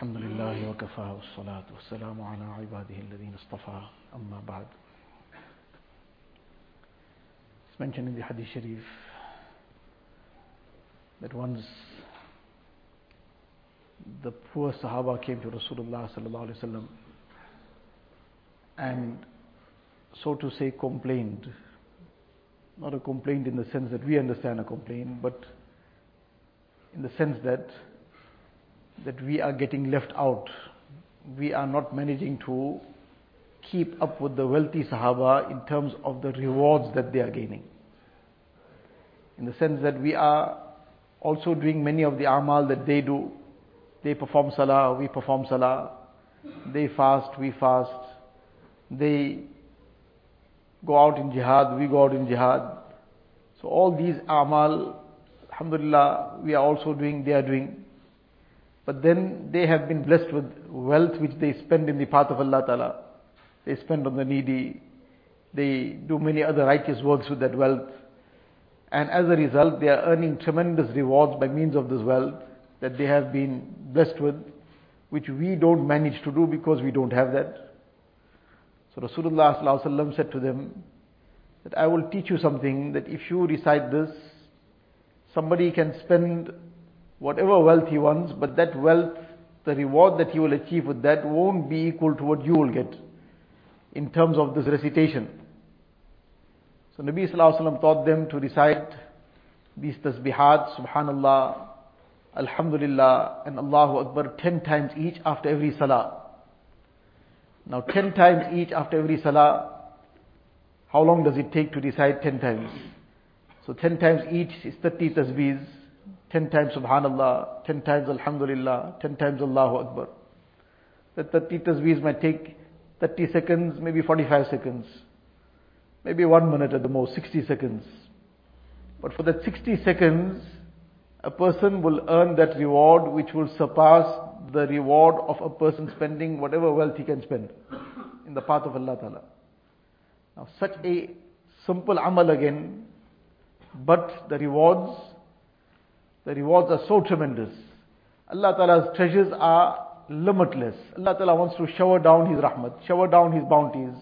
الحمد لله وكفى والصلاة والسلام على عباده الذين اصطفى أما بعد It's mentioned in the Hadith Sharif that once the poor Sahaba came to Rasulullah sallallahu alaihi wasallam and so to say complained not a complaint in the sense that we understand a complaint but in the sense that that we are getting left out. We are not managing to keep up with the wealthy Sahaba in terms of the rewards that they are gaining. In the sense that we are also doing many of the amal that they do. They perform salah, we perform salah. They fast, we fast. They go out in jihad, we go out in jihad. So all these amal, alhamdulillah, we are also doing, they are doing. But then they have been blessed with wealth which they spend in the path of Allah Ta'ala. They spend on the needy. They do many other righteous works with that wealth. And as a result, they are earning tremendous rewards by means of this wealth that they have been blessed with, which we don't manage to do because we don't have that. So Rasulullah said to them that I will teach you something that if you recite this, somebody can spend whatever wealth he wants, but that wealth, the reward that he will achieve with that won't be equal to what you will get in terms of this recitation. So Nabi Sallallahu taught them to recite these tasbihat, subhanallah, alhamdulillah, and Allahu Akbar ten times each after every salah. Now ten times each after every salah, how long does it take to recite ten times? So ten times each is 30 tasbihs. 10 times Subhanallah, 10 times Alhamdulillah, 10 times Allahu Akbar. The 30 tasbihs might take 30 seconds, maybe 45 seconds, maybe one minute at the most, 60 seconds. But for that 60 seconds, a person will earn that reward which will surpass the reward of a person spending whatever wealth he can spend in the path of Allah Ta'ala. Now such a simple amal again, but the rewards the rewards are so tremendous. Allah Ta'ala's treasures are limitless. Allah Ta'ala wants to shower down His rahmat, shower down His bounties,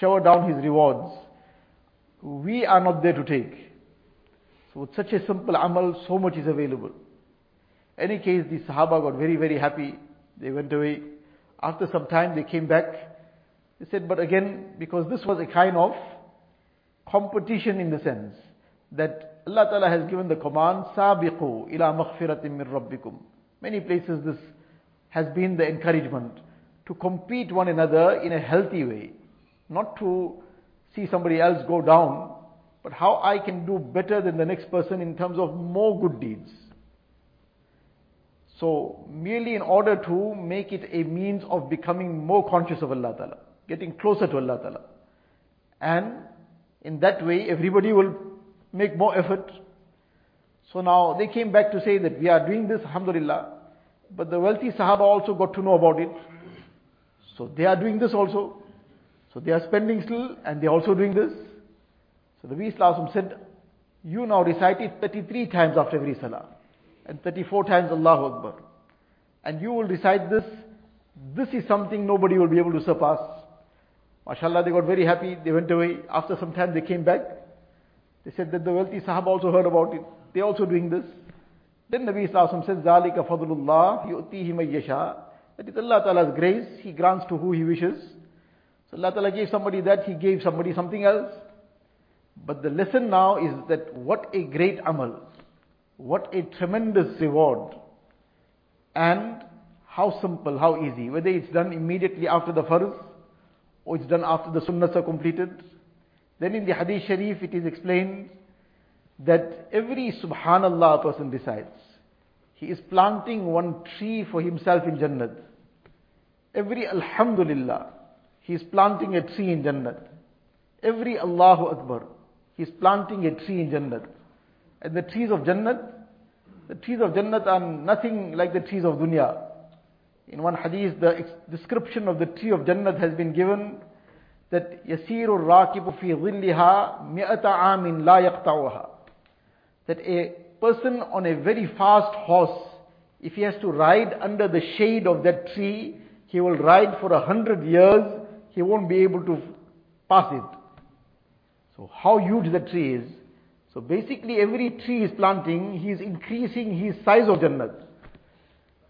shower down His rewards. We are not there to take. So with such a simple amal, so much is available. Any case, the Sahaba got very, very happy. They went away. After some time, they came back. They said, but again, because this was a kind of competition in the sense that Allah Ta'ala has given the command, Sabiqu ila maghfiratin min rabbikum. Many places this has been the encouragement to compete one another in a healthy way. Not to see somebody else go down, but how I can do better than the next person in terms of more good deeds. So, merely in order to make it a means of becoming more conscious of Allah Ta'ala, getting closer to Allah Ta'ala. And in that way, everybody will make more effort. So now they came back to say that we are doing this, alhamdulillah. But the wealthy Sahaba also got to know about it. So they are doing this also. So they are spending still and they are also doing this. So the Nabi said, you now recite it 33 times after every salah. And 34 times Allahu Akbar. And you will recite this. This is something nobody will be able to surpass. MashaAllah, they got very happy. They went away. After some time they came back. They said that the wealthy Sahaba also heard about it. They also doing this. Then Nabi Sallallahu says, ذَلِكَ فَضْلُ اللَّهِ يُؤْتِيهِ مَنْ يَشَاءُ That is Allah Ta'ala's grace. He grants to who He wishes. So Allah Ta'ala gave somebody that, He gave somebody something else. But the lesson now is that what a great amal. What a tremendous reward. And how simple, how easy. Whether it's done immediately after the farz, or it's done after the sunnahs are completed, then in the Hadith Sharif it is explained that every subhanallah person decides. He is planting one tree for himself in Jannat. Every alhamdulillah, he is planting a tree in Jannat. Every Allahu Akbar, he is planting a tree in Jannat. And the trees of Jannat, the trees of Jannat are nothing like the trees of dunya. In one hadith, the description of the tree of Jannat has been given that Yasirul Rakibu fi dhilliha mi'ata amin la yaqta'uha. That a person on a very fast horse, if he has to ride under the shade of that tree, he will ride for a hundred years, he won't be able to pass it. So how huge the tree is. So basically every tree is planting, he is increasing his size of Jannat.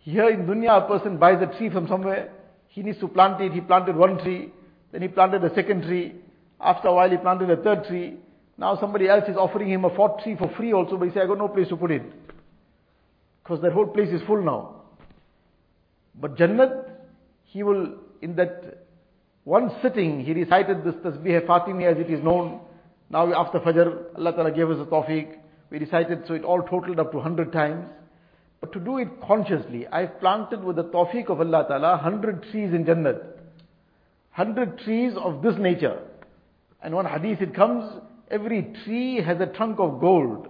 Here in dunya a person buys a tree from somewhere, he needs to plant it, he planted one tree, then he planted a second tree, after a while he planted a third tree, now somebody else is offering him a fourth tree for free also, but he says, I got no place to put it. Because that whole place is full now. But Jannat, he will, in that one sitting, he recited this tasbih Fatimi as it is known. Now after Fajr, Allah Ta'ala gave us a tawfiq. We recited, so it all totaled up to 100 times. But to do it consciously, I've planted with the tawfiq of Allah Ta'ala 100 trees in Jannat. 100 trees of this nature. And one hadith it comes, every tree has a trunk of gold.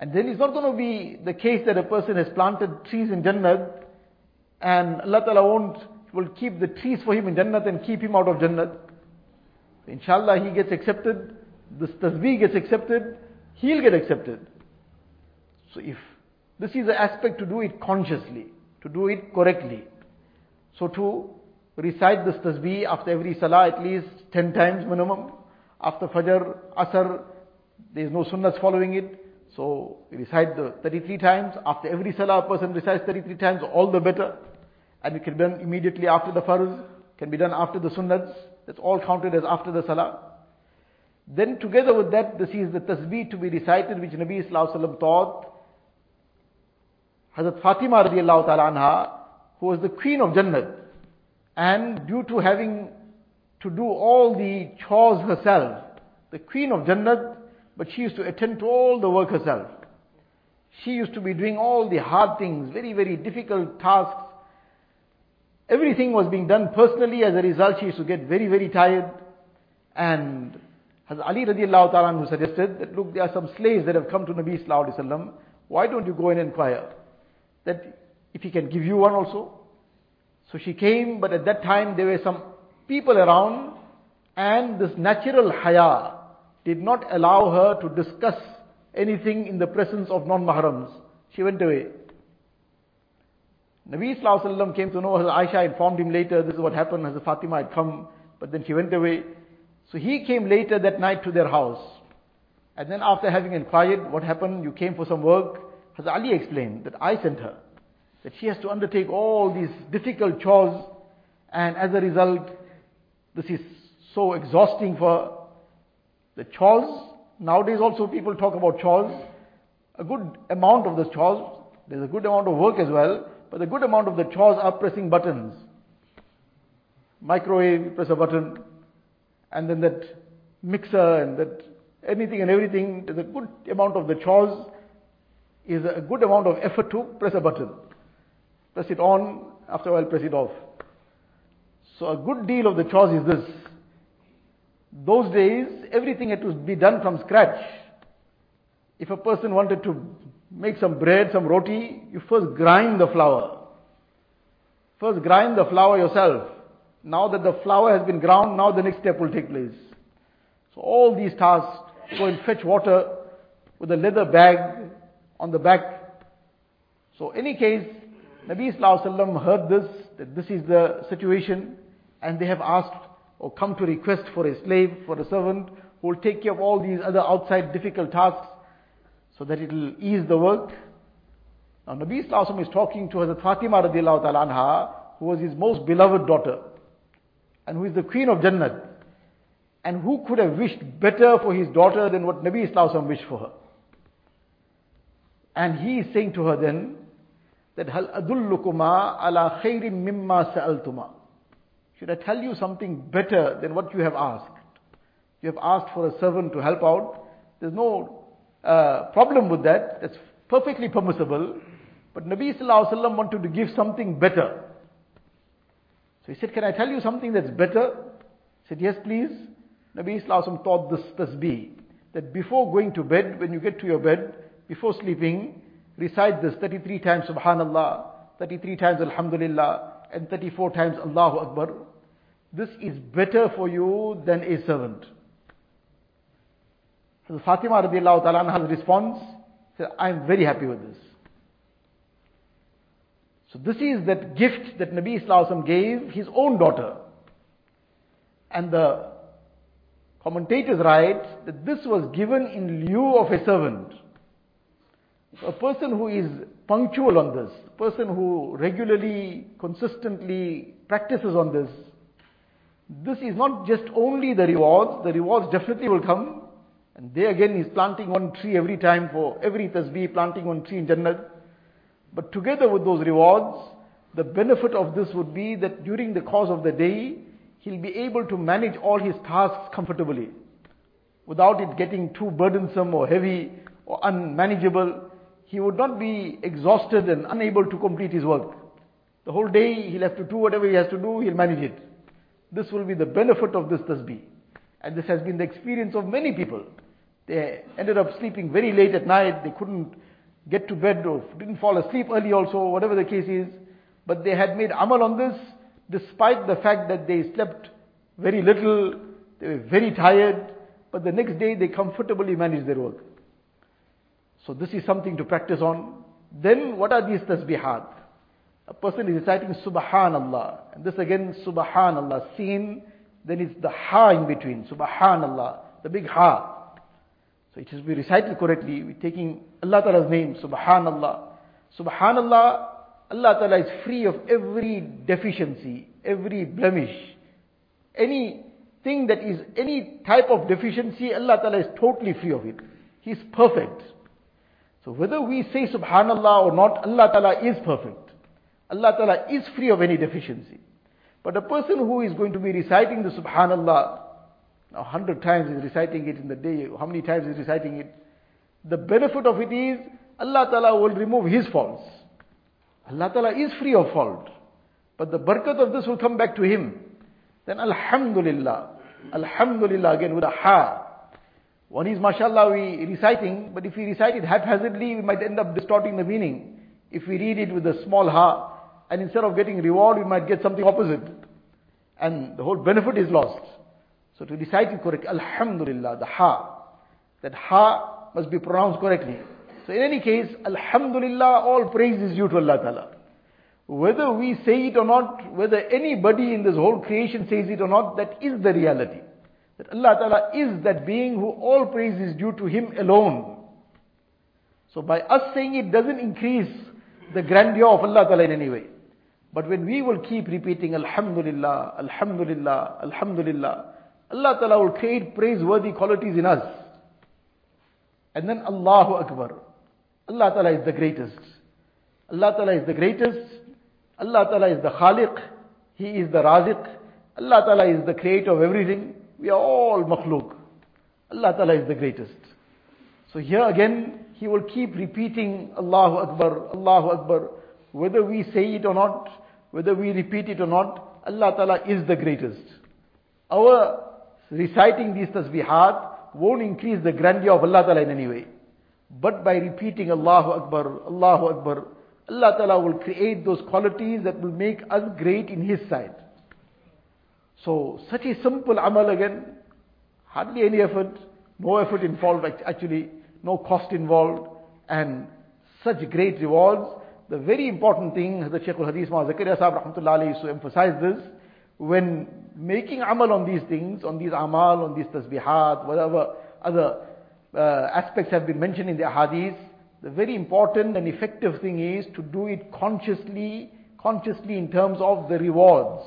And then it's not going to be the case that a person has planted trees in Jannat and Allah Ta'ala won't, will keep the trees for him in Jannat and keep him out of Jannat. Inshallah he gets accepted, this tasbih gets accepted, he'll get accepted. So if this is the aspect to do it consciously, to do it correctly. So to recite this tasbih after every salah at least 10 times minimum. After Fajr, Asr, there is no sunnahs following it. So we recite the 33 times. After every salah, a person recites 33 times, all the better. And it can be done immediately after the farz, can be done after the sunnahs. That's all counted as after the salah. Then together with that, this is the tasbih to be recited which Nabi Wasallam taught. Hazrat Fatima radiallahu anha, who was the queen of Jannat. And due to having to do all the chores herself, the queen of Jannat, but she used to attend to all the work herself. She used to be doing all the hard things, very, very difficult tasks. Everything was being done personally. As a result, she used to get very, very tired. And Hazrat Ali radiallahu ta'ala who suggested that, look, there are some slaves that have come to Nabi sallallahu alayhi wasallam. Why don't you go and inquire? That if he can give you one also. So she came, but at that time there were some people around and this natural haya did not allow her to discuss anything in the presence of non-mahrams. She went away. Nabi Sallallahu came to know, Aisha informed him later, this is what happened, Hazrat Fatima had come, but then she went away. So he came later that night to their house. And then after having inquired, what happened, you came for some work, Hazrat Ali explained that I sent her. That she has to undertake all these difficult chores, and as a result, this is so exhausting for the chores. Nowadays also people talk about chores. A good amount of the chores, there's a good amount of work as well, but a good amount of the chores are pressing buttons. Microwave, press a button, and then that mixer and that anything and everything, there's a good amount of the chores is a good amount of effort to press a button. Press it on, after a while press it off. So a good deal of the chores is this. Those days, everything had to be done from scratch. If a person wanted to make some bread, some roti, you first grind the flour. First grind the flour yourself. Now that the flour has been ground, now the next step will take place. So all these tasks, go and fetch water with a leather bag on the back. So any case, Nabi Sallallahu heard this, that this is the situation, and they have asked or come to request for a slave, for a servant, who will take care of all these other outside difficult tasks, so that it will ease the work. Now Nabi Sallallahu is talking to Hazrat Fatima radiallahu ta'ala anha, who was his most beloved daughter, and who is the queen of Jannat. And who could have wished better for his daughter than what Nabi Sallallahu wished for her? And he is saying to her then, that hal adullukuma ala khairim mimma sa'altuma. Should I tell you something better than what you have asked? You have asked for a servant to help out. There's no uh, problem with that. That's perfectly permissible. But Nabi Sallallahu Alaihi Wasallam wanted to give something better. So he said, can I tell you something that's better? He said, yes please. Nabi Sallallahu Alaihi Wasallam taught this tasbih. That before going to bed, when you get to your bed, before sleeping, recite this 33 times Subhanallah, 33 times Alhamdulillah, and 34 times Allahu Akbar. This is better for you than a servant. So Fatima radiallahu ta'ala has response, said, I am very happy with this. So this is that gift that Nabi Islam gave his own daughter. And the commentators write that this was given in lieu of a servant. A person who is punctual on this, a person who regularly, consistently practices on this, this is not just only the rewards, the rewards definitely will come. And they again is planting one tree every time for every tasbih, planting one tree in Jannah. But together with those rewards, the benefit of this would be that during the course of the day, he'll be able to manage all his tasks comfortably without it getting too burdensome or heavy or unmanageable. He would not be exhausted and unable to complete his work. The whole day he'll have to do whatever he has to do, he'll manage it. This will be the benefit of this tasbih. And this has been the experience of many people. They ended up sleeping very late at night, they couldn't get to bed or didn't fall asleep early also, whatever the case is. But they had made amal on this, despite the fact that they slept very little, they were very tired, but the next day they comfortably managed their work. So this is something to practice on. Then what are these tasbihat? A person is reciting Subhanallah. And this again, Subhanallah, seen, then it's the Ha in between. Subhanallah, the big Ha. So it to be recited correctly. We're taking Allah Ta'ala's name, Subhanallah. Subhanallah, Allah Ta'ala is free of every deficiency, every blemish. Anything that is any type of deficiency, Allah Ta'ala is totally free of it. He is perfect. So whether we say Subhanallah or not, Allah Ta'ala is perfect. Allah Ta'ala is free of any deficiency. But a person who is going to be reciting the Subhanallah, now hundred times is reciting it in the day, how many times is reciting it? The benefit of it is, Allah Ta'ala will remove his faults. Allah Ta'ala is free of fault. But the barakat of this will come back to him. Then Alhamdulillah. Alhamdulillah again with a ha. One is mashallah we reciting, but if we recite it haphazardly, we might end up distorting the meaning. If we read it with a small ha, and instead of getting reward, we might get something opposite. And the whole benefit is lost. So to recite it correctly, Alhamdulillah, the ha. That ha must be pronounced correctly. So in any case, Alhamdulillah, all praise is due to Allah Ta'ala. Whether we say it or not, whether anybody in this whole creation says it or not, that is the reality. That Allah Ta'ala is that being who all praise is due to Him alone. So by us saying it doesn't increase the grandeur of Allah Ta'ala in any way. But when we will keep repeating Alhamdulillah, Alhamdulillah, Alhamdulillah, Allah Ta'ala will create praiseworthy qualities in us. And then Allahu Akbar. Allah Ta'ala is the greatest. Allah Ta'ala is the greatest. Allah Ta'ala is the Khaliq. He is the Raziq. Allah Ta'ala is the creator of everything. We are all makhluk. Allah Ta'ala is the greatest. So here again, he will keep repeating Allahu Akbar, Allahu Akbar. Whether we say it or not, whether we repeat it or not, Allah Ta'ala is the greatest. Our reciting these tasbihat won't increase the grandeur of Allah Ta'ala in any way. But by repeating Allahu Akbar, Allahu Akbar, Allah Ta'ala will create those qualities that will make us great in His sight. So, such a simple amal again, hardly any effort, no effort involved actually, no cost involved, and such great rewards. The very important thing, Hazrat Shaykh al-Hadith Muhammad Zakaria Sahib Rahmatullah is to emphasize this, when making amal on these things, on these amal, on these tasbihat, whatever other uh, aspects have been mentioned in the hadith, the very important and effective thing is to do it consciously, consciously in terms of the rewards.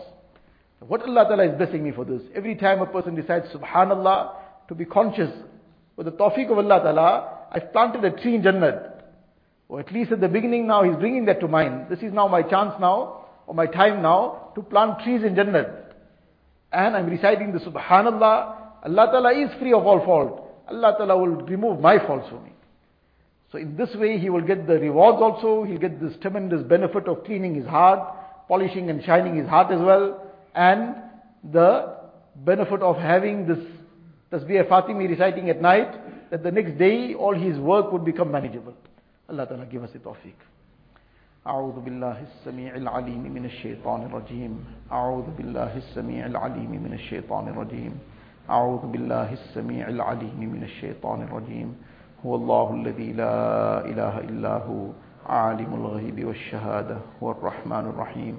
What Allah Ta'ala is blessing me for this? Every time a person decides Subhanallah, to be conscious, with the tawfiq of Allah Ta'ala, I've planted a tree in Jannah. Or at least at the beginning now, He's bringing that to mind. This is now my chance now, or my time now, to plant trees in Jannah. And I'm reciting the Subhanallah, Allah Ta'ala is free of all fault. Allah Ta'ala will remove my faults for me. So in this way, he will get the rewards also, he'll get this tremendous benefit of cleaning his heart, polishing and shining his heart as well, and the benefit of having this Tasbih Fatimi reciting at night, that the next day all his work would become manageable. Allah Ta'ala give us the tawfiq. أعوذ بالله السميع العليم من الشيطان الرجيم أعوذ بالله السميع العليم من الشيطان الرجيم أعوذ بالله السميع العليم من الشيطان الرجيم هو الله الذي لا إله إلا هو عالم الغيب والشهادة هو الرحمن الرحيم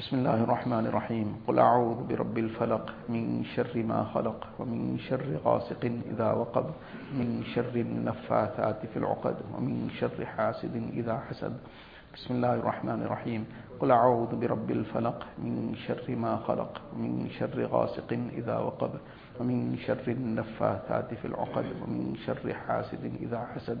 بسم الله الرحمن الرحيم. قل أعوذ برب الفلق من شر ما خلق ومن شر غاسق إذا وقب من شر النفاثات في العقد ومن شر حاسد إذا حسد. بسم الله الرحمن الرحيم. قل أعوذ برب الفلق من شر ما خلق ومن شر غاسق إذا وقب ومن شر النفاثات في العقد ومن شر حاسد إذا حسد.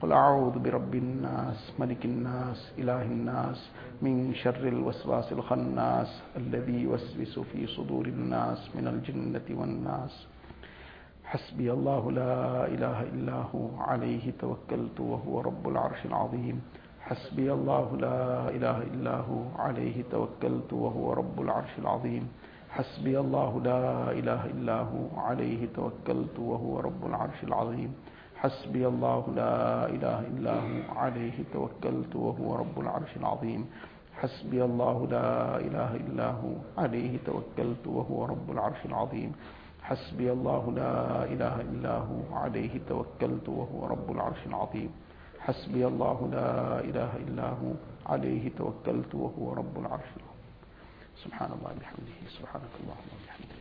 قل أعوذ برب الناس ملك الناس إله الناس من شر الوسواس الخناس الذي يوسوس في صدور الناس من الجنة والناس. حسبي الله لا إله إلا هو عليه توكلت وهو رب العرش العظيم. حسبي الله لا إله إلا هو عليه توكلت وهو رب العرش العظيم. حسبي الله لا إله إلا هو عليه توكلت وهو رب العرش العظيم. حسبي الله لا إله إلا هو عليه توكلت وهو رب العرش العظيم. حسبي الله لا إله إلا هو عليه توكلت وهو رب العرش العظيم. حسبي الله لا إله إلا هو عليه توكلت وهو رب العرش العظيم. حسبي الله لا إله إلا هو عليه توكلت وهو رب العرش العظيم. سبحان الله بحمده سبحانك اللهم وبحمدك.